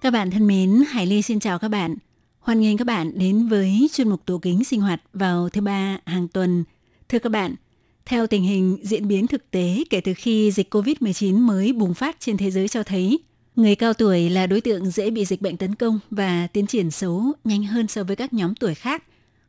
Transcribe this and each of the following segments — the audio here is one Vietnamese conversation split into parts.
Các bạn thân mến, Hải Ly xin chào các bạn. Hoan nghênh các bạn đến với chuyên mục tủ kính sinh hoạt vào thứ ba hàng tuần. Thưa các bạn, theo tình hình diễn biến thực tế kể từ khi dịch COVID-19 mới bùng phát trên thế giới cho thấy, người cao tuổi là đối tượng dễ bị dịch bệnh tấn công và tiến triển xấu nhanh hơn so với các nhóm tuổi khác.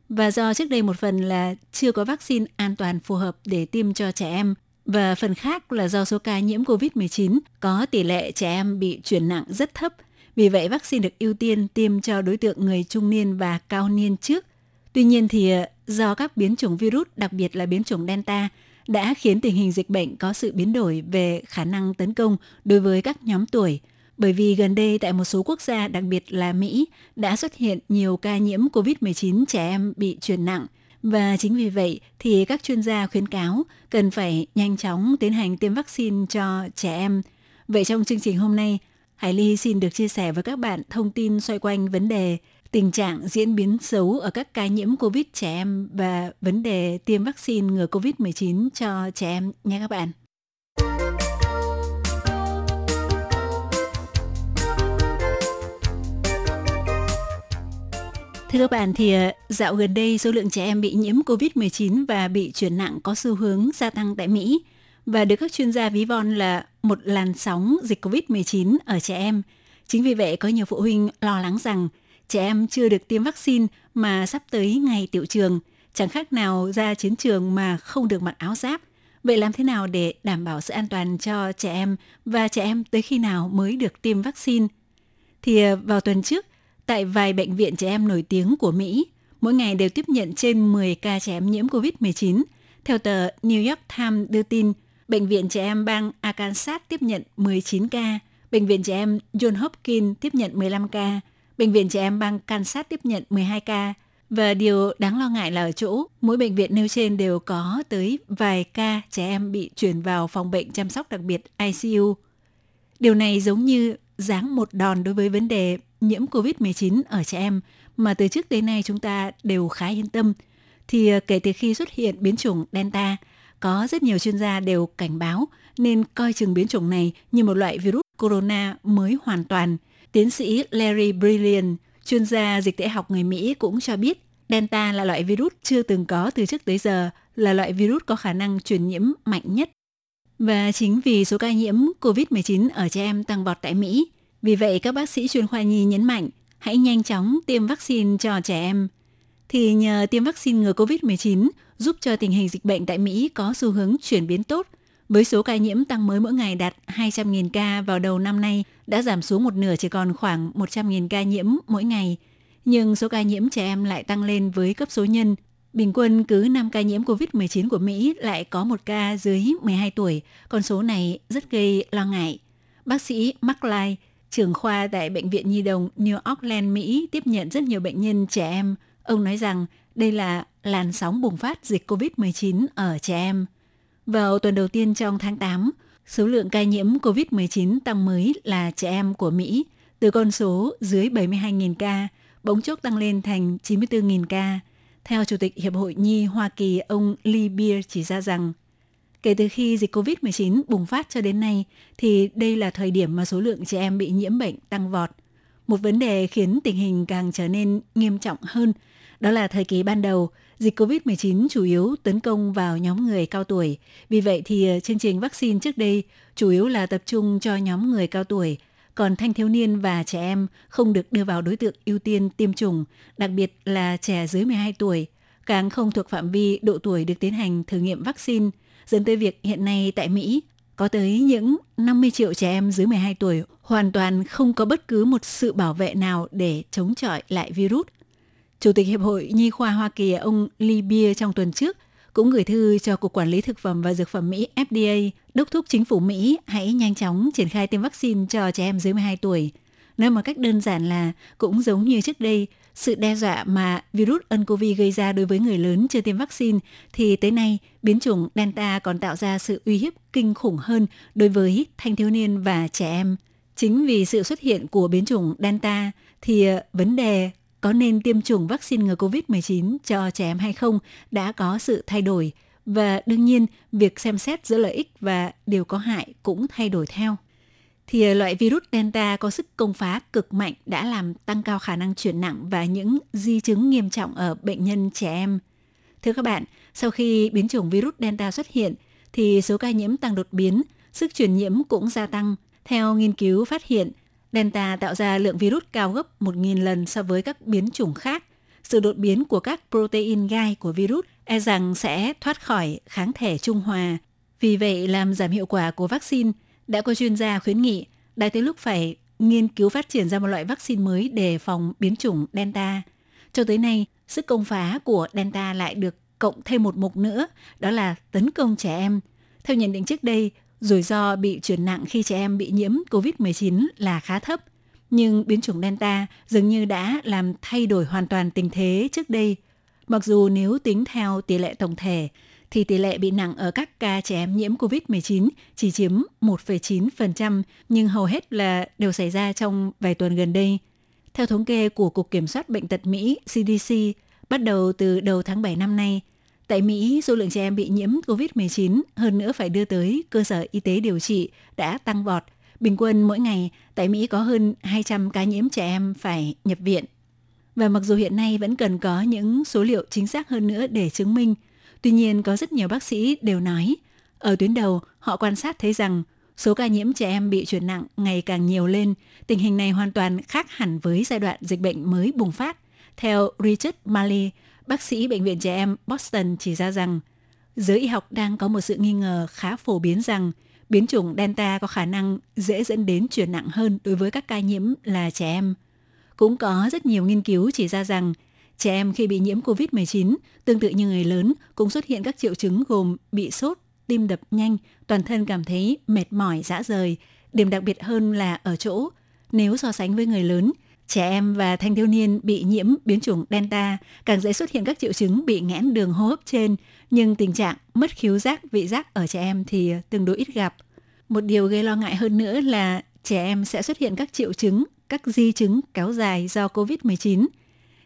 Và do trước đây một phần là chưa có vaccine an toàn phù hợp để tiêm cho trẻ em, và phần khác là do số ca nhiễm COVID-19 có tỷ lệ trẻ em bị chuyển nặng rất thấp – vì vậy, vaccine được ưu tiên tiêm cho đối tượng người trung niên và cao niên trước. Tuy nhiên thì ờ, do các biến chủng virus, đặc biệt là biến chủng Delta, đã khiến tình hình dịch bệnh có sự biến đổi về khả năng tấn công đối với các nhóm tuổi. Bởi vì gần đây tại một số quốc gia, đặc biệt là Mỹ, đã xuất hiện nhiều ca nhiễm COVID-19 trẻ em bị truyền nặng. Và chính vì vậy thì các chuyên gia khuyến cáo cần phải nhanh chóng tiến hành tiêm vaccine cho trẻ em. Vậy trong chương trình hôm nay, Hải Ly xin được chia sẻ với các bạn thông tin xoay quanh vấn đề tình trạng diễn biến xấu ở các ca nhiễm COVID trẻ em và vấn đề tiêm vaccine ngừa COVID-19 cho trẻ em nha các bạn. Thưa các bạn, thì ờ, dạo gần đây số lượng trẻ em bị nhiễm COVID-19 và bị chuyển nặng có xu hướng gia tăng tại Mỹ và được các chuyên gia ví von là một làn sóng dịch COVID-19 ở trẻ em. Chính vì vậy có nhiều phụ huynh lo lắng rằng trẻ em chưa được tiêm vaccine mà sắp tới ngày tiểu trường, chẳng khác nào ra chiến trường mà không được mặc áo giáp. Vậy làm thế nào để đảm bảo sự an toàn cho trẻ em và trẻ em tới khi nào mới được tiêm vaccine? Thì à, vào tuần trước, tại vài bệnh viện trẻ em nổi tiếng của Mỹ, mỗi ngày đều tiếp nhận trên 10 ca trẻ em nhiễm COVID-19. Theo tờ New York Times đưa tin, Bệnh viện trẻ em bang Arkansas tiếp nhận 19 ca, Bệnh viện trẻ em John Hopkins tiếp nhận 15 ca, Bệnh viện trẻ em bang Kansas tiếp nhận 12 ca. Và điều đáng lo ngại là ở chỗ, mỗi bệnh viện nêu trên đều có tới vài ca trẻ em bị chuyển vào phòng bệnh chăm sóc đặc biệt ICU. Điều này giống như giáng một đòn đối với vấn đề nhiễm COVID-19 ở trẻ em mà từ trước tới nay chúng ta đều khá yên tâm. Thì ờ, kể từ khi xuất hiện biến chủng Delta, có rất nhiều chuyên gia đều cảnh báo nên coi chừng biến chủng này như một loại virus corona mới hoàn toàn. Tiến sĩ Larry Brilliant, chuyên gia dịch tễ học người Mỹ cũng cho biết Delta là loại virus chưa từng có từ trước tới giờ, là loại virus có khả năng truyền nhiễm mạnh nhất. Và chính vì số ca nhiễm COVID-19 ở trẻ em tăng vọt tại Mỹ, vì vậy các bác sĩ chuyên khoa nhi nhấn mạnh hãy nhanh chóng tiêm vaccine cho trẻ em. Thì nhờ tiêm vaccine ngừa COVID-19, giúp cho tình hình dịch bệnh tại Mỹ có xu hướng chuyển biến tốt. Với số ca nhiễm tăng mới mỗi ngày đạt 200.000 ca vào đầu năm nay đã giảm xuống một nửa chỉ còn khoảng 100.000 ca nhiễm mỗi ngày. Nhưng số ca nhiễm trẻ em lại tăng lên với cấp số nhân. Bình quân cứ 5 ca nhiễm COVID-19 của Mỹ lại có một ca dưới 12 tuổi. Con số này rất gây lo ngại. Bác sĩ Mark Lai, trưởng khoa tại Bệnh viện Nhi đồng New Auckland, Mỹ tiếp nhận rất nhiều bệnh nhân trẻ em. Ông nói rằng đây là làn sóng bùng phát dịch COVID-19 ở trẻ em. Vào tuần đầu tiên trong tháng 8, số lượng ca nhiễm COVID-19 tăng mới là trẻ em của Mỹ từ con số dưới 72.000 ca bỗng chốc tăng lên thành 94.000 ca. Theo Chủ tịch Hiệp hội Nhi Hoa Kỳ, ông Lee Beer chỉ ra rằng, kể từ khi dịch COVID-19 bùng phát cho đến nay, thì đây là thời điểm mà số lượng trẻ em bị nhiễm bệnh tăng vọt. Một vấn đề khiến tình hình càng trở nên nghiêm trọng hơn – đó là thời kỳ ban đầu, dịch COVID-19 chủ yếu tấn công vào nhóm người cao tuổi. Vì vậy thì ờ, chương trình vaccine trước đây chủ yếu là tập trung cho nhóm người cao tuổi, còn thanh thiếu niên và trẻ em không được đưa vào đối tượng ưu tiên tiêm chủng, đặc biệt là trẻ dưới 12 tuổi, càng không thuộc phạm vi độ tuổi được tiến hành thử nghiệm vaccine, dẫn tới việc hiện nay tại Mỹ có tới những 50 triệu trẻ em dưới 12 tuổi hoàn toàn không có bất cứ một sự bảo vệ nào để chống chọi lại virus – Chủ tịch Hiệp hội Nhi khoa Hoa Kỳ ông Lee Beer trong tuần trước cũng gửi thư cho Cục Quản lý Thực phẩm và Dược phẩm Mỹ FDA đốc thúc chính phủ Mỹ hãy nhanh chóng triển khai tiêm vaccine cho trẻ em dưới 12 tuổi. Nói một cách đơn giản là cũng giống như trước đây, sự đe dọa mà virus nCoV gây ra đối với người lớn chưa tiêm vaccine thì tới nay biến chủng Delta còn tạo ra sự uy hiếp kinh khủng hơn đối với thanh thiếu niên và trẻ em. Chính vì sự xuất hiện của biến chủng Delta thì vấn đề có nên tiêm chủng vaccine ngừa COVID-19 cho trẻ em hay không đã có sự thay đổi và đương nhiên việc xem xét giữa lợi ích và điều có hại cũng thay đổi theo thì ờ, loại virus Delta có sức công phá cực mạnh đã làm tăng cao khả năng chuyển nặng và những di chứng nghiêm trọng ở bệnh nhân trẻ em. Thưa các bạn, sau khi biến chủng virus Delta xuất hiện, thì số ca nhiễm tăng đột biến, sức truyền nhiễm cũng gia tăng. Theo nghiên cứu phát hiện, Delta tạo ra lượng virus cao gấp 1.000 lần so với các biến chủng khác. Sự đột biến của các protein gai của virus e rằng sẽ thoát khỏi kháng thể trung hòa. Vì vậy, làm giảm hiệu quả của vaccine – đã có chuyên gia khuyến nghị đã tới lúc phải nghiên cứu phát triển ra một loại vaccine mới để phòng biến chủng Delta. Cho tới nay, sức công phá của Delta lại được cộng thêm một mục nữa, đó là tấn công trẻ em. Theo nhận định trước đây, rủi ro bị chuyển nặng khi trẻ em bị nhiễm COVID-19 là khá thấp. Nhưng biến chủng Delta dường như đã làm thay đổi hoàn toàn tình thế trước đây. Mặc dù nếu tính theo tỷ lệ tổng thể, thì tỷ lệ bị nặng ở các ca trẻ em nhiễm COVID-19 chỉ chiếm 1,9%, nhưng hầu hết là đều xảy ra trong vài tuần gần đây. Theo thống kê của Cục Kiểm soát Bệnh tật Mỹ CDC, bắt đầu từ đầu tháng 7 năm nay, tại Mỹ số lượng trẻ em bị nhiễm COVID-19 hơn nữa phải đưa tới cơ sở y tế điều trị đã tăng vọt. Bình quân mỗi ngày, tại Mỹ có hơn 200 ca nhiễm trẻ em phải nhập viện. Và mặc dù hiện nay vẫn cần có những số liệu chính xác hơn nữa để chứng minh – Tuy nhiên, có rất nhiều bác sĩ đều nói, ở tuyến đầu họ quan sát thấy rằng số ca nhiễm trẻ em bị chuyển nặng ngày càng nhiều lên. Tình hình này hoàn toàn khác hẳn với giai đoạn dịch bệnh mới bùng phát. Theo Richard Malley, bác sĩ Bệnh viện Trẻ Em Boston chỉ ra rằng, giới y học đang có một sự nghi ngờ khá phổ biến rằng biến chủng Delta có khả năng dễ dẫn đến chuyển nặng hơn đối với các ca nhiễm là trẻ em. Cũng có rất nhiều nghiên cứu chỉ ra rằng Trẻ em khi bị nhiễm COVID-19, tương tự như người lớn, cũng xuất hiện các triệu chứng gồm bị sốt, tim đập nhanh, toàn thân cảm thấy mệt mỏi, dã rời. Điểm đặc biệt hơn là ở chỗ, nếu so sánh với người lớn, trẻ em và thanh thiếu niên bị nhiễm biến chủng Delta càng dễ xuất hiện các triệu chứng bị nghẽn đường hô hấp trên, nhưng tình trạng mất khiếu giác, vị giác ở trẻ em thì tương đối ít gặp. Một điều gây lo ngại hơn nữa là trẻ em sẽ xuất hiện các triệu chứng, các di chứng kéo dài do COVID-19 –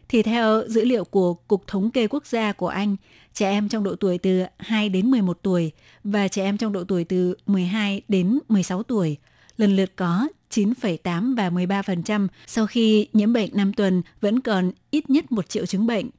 thì theo dữ liệu của Cục Thống kê Quốc gia của Anh, trẻ em trong độ tuổi từ 2 đến 11 tuổi và trẻ em trong độ tuổi từ 12 đến 16 tuổi lần lượt có 9,8 và 13% sau khi nhiễm bệnh 5 tuần vẫn còn ít nhất một triệu chứng bệnh.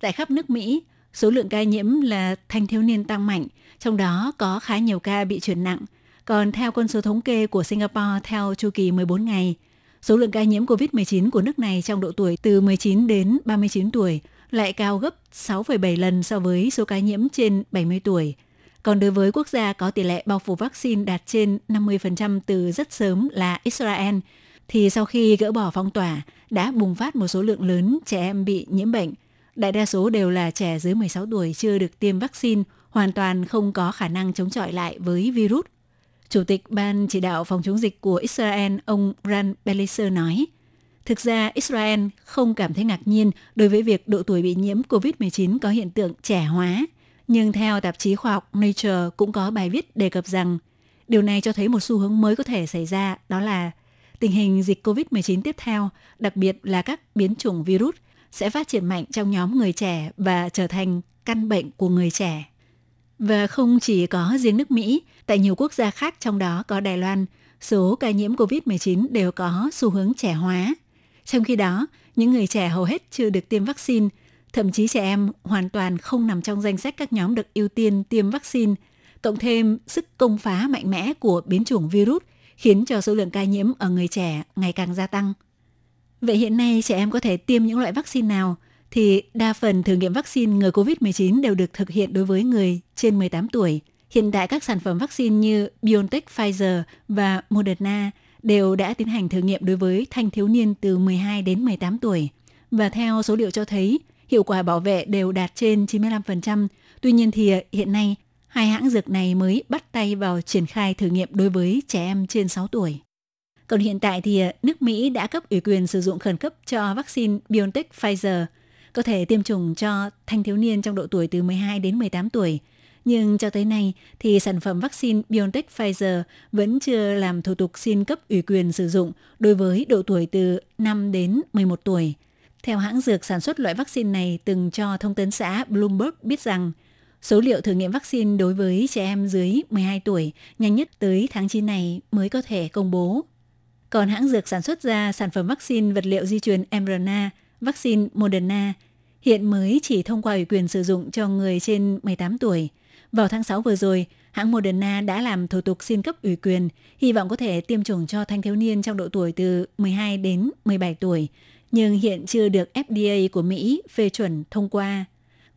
Tại khắp nước Mỹ, số lượng ca nhiễm là thanh thiếu niên tăng mạnh, trong đó có khá nhiều ca bị chuyển nặng. Còn theo con số thống kê của Singapore theo chu kỳ 14 ngày – Số lượng ca nhiễm COVID-19 của nước này trong độ tuổi từ 19 đến 39 tuổi lại cao gấp 6,7 lần so với số ca nhiễm trên 70 tuổi. Còn đối với quốc gia có tỷ lệ bao phủ vaccine đạt trên 50% từ rất sớm là Israel, thì sau khi gỡ bỏ phong tỏa, đã bùng phát một số lượng lớn trẻ em bị nhiễm bệnh. Đại đa số đều là trẻ dưới 16 tuổi chưa được tiêm vaccine, hoàn toàn không có khả năng chống chọi lại với virus Chủ tịch Ban chỉ đạo phòng chống dịch của Israel, ông Ran Belizer nói, Thực ra, Israel không cảm thấy ngạc nhiên đối với việc độ tuổi bị nhiễm COVID-19 có hiện tượng trẻ hóa. Nhưng theo tạp chí khoa học Nature cũng có bài viết đề cập rằng điều này cho thấy một xu hướng mới có thể xảy ra, đó là tình hình dịch COVID-19 tiếp theo, đặc biệt là các biến chủng virus, sẽ phát triển mạnh trong nhóm người trẻ và trở thành căn bệnh của người trẻ. Và không chỉ có riêng nước Mỹ, tại nhiều quốc gia khác trong đó có Đài Loan, số ca nhiễm COVID-19 đều có xu hướng trẻ hóa. Trong khi đó, những người trẻ hầu hết chưa được tiêm vaccine, thậm chí trẻ em hoàn toàn không nằm trong danh sách các nhóm được ưu tiên tiêm vaccine, cộng thêm sức công phá mạnh mẽ của biến chủng virus khiến cho số lượng ca nhiễm ở người trẻ ngày càng gia tăng. Vậy hiện nay trẻ em có thể tiêm những loại vaccine nào – thì đa phần thử nghiệm vaccine ngừa COVID-19 đều được thực hiện đối với người trên 18 tuổi. Hiện tại các sản phẩm vaccine như BioNTech, Pfizer và Moderna đều đã tiến hành thử nghiệm đối với thanh thiếu niên từ 12 đến 18 tuổi. Và theo số liệu cho thấy, hiệu quả bảo vệ đều đạt trên 95%. Tuy nhiên thì ờ, hiện nay, hai hãng dược này mới bắt tay vào triển khai thử nghiệm đối với trẻ em trên 6 tuổi. Còn hiện tại thì ờ, nước Mỹ đã cấp ủy quyền sử dụng khẩn cấp cho vaccine BioNTech Pfizer, có thể tiêm chủng cho thanh thiếu niên trong độ tuổi từ 12 đến 18 tuổi. Nhưng cho tới nay thì sản phẩm vaccine BioNTech Pfizer vẫn chưa làm thủ tục xin cấp ủy quyền sử dụng đối với độ tuổi từ 5 đến 11 tuổi. Theo hãng dược sản xuất loại vaccine này từng cho thông tấn xã Bloomberg biết rằng số liệu thử nghiệm vaccine đối với trẻ em dưới 12 tuổi nhanh nhất tới tháng 9 này mới có thể công bố. Còn hãng dược sản xuất ra sản phẩm vaccine vật liệu di truyền mRNA, vaccine Moderna, hiện mới chỉ thông qua ủy quyền sử dụng cho người trên 18 tuổi. Vào tháng 6 vừa rồi, hãng Moderna đã làm thủ tục xin cấp ủy quyền, hy vọng có thể tiêm chủng cho thanh thiếu niên trong độ tuổi từ 12 đến 17 tuổi, nhưng hiện chưa được FDA của Mỹ phê chuẩn thông qua.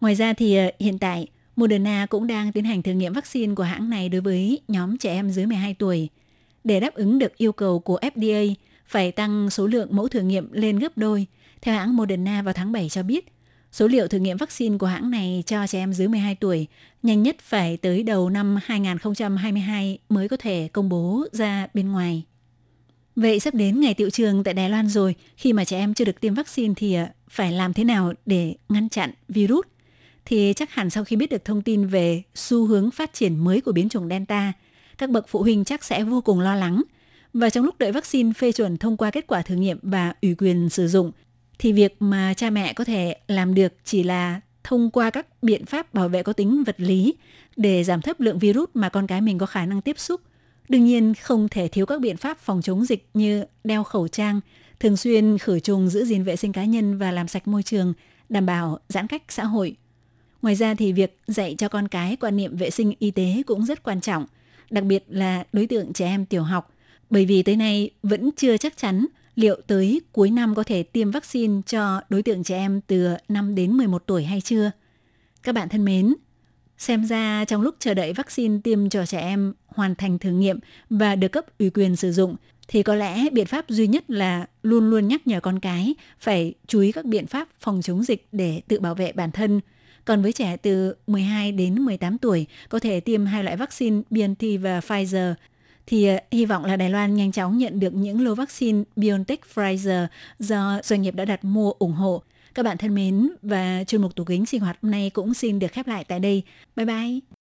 Ngoài ra thì ờ, hiện tại Moderna cũng đang tiến hành thử nghiệm vaccine của hãng này đối với nhóm trẻ em dưới 12 tuổi. Để đáp ứng được yêu cầu của FDA, phải tăng số lượng mẫu thử nghiệm lên gấp đôi. Theo hãng Moderna vào tháng 7 cho biết, số liệu thử nghiệm vaccine của hãng này cho trẻ em dưới 12 tuổi nhanh nhất phải tới đầu năm 2022 mới có thể công bố ra bên ngoài. Vậy sắp đến ngày tiệu trường tại Đài Loan rồi, khi mà trẻ em chưa được tiêm vaccine thì à, phải làm thế nào để ngăn chặn virus? Thì chắc hẳn sau khi biết được thông tin về xu hướng phát triển mới của biến chủng Delta, các bậc phụ huynh chắc sẽ vô cùng lo lắng. Và trong lúc đợi vaccine phê chuẩn thông qua kết quả thử nghiệm và ủy quyền sử dụng, thì việc mà cha mẹ có thể làm được chỉ là thông qua các biện pháp bảo vệ có tính vật lý để giảm thấp lượng virus mà con cái mình có khả năng tiếp xúc Đương nhiên không thể thiếu các biện pháp phòng chống dịch như đeo khẩu trang, thường xuyên khử trùng giữ gìn vệ sinh cá nhân và làm sạch môi trường, đảm bảo giãn cách xã hội. Ngoài ra thì việc dạy cho con cái quan niệm vệ sinh y tế cũng rất quan trọng, đặc biệt là đối tượng trẻ em tiểu học, bởi vì tới nay vẫn chưa chắc chắn liệu tới cuối năm có thể tiêm vaccine cho đối tượng trẻ em từ 5 đến 11 tuổi hay chưa. Các bạn thân mến, Xem ra trong lúc chờ đợi vaccine tiêm cho trẻ em hoàn thành thử nghiệm và được cấp ủy quyền sử dụng, thì có lẽ biện pháp duy nhất là luôn luôn nhắc nhở con cái phải chú ý các biện pháp phòng chống dịch để tự bảo vệ bản thân. Còn với trẻ từ 12 đến 18 tuổi có thể tiêm hai loại vaccine BNT và Pfizer thì ờ, hy vọng là Đài Loan nhanh chóng nhận được những lô vaccine BioNTech Pfizer do doanh nghiệp đã đặt mua ủng hộ các bạn thân mến và chuyên mục tủ kính sinh hoạt hôm nay cũng xin được khép lại tại đây. Bye bye.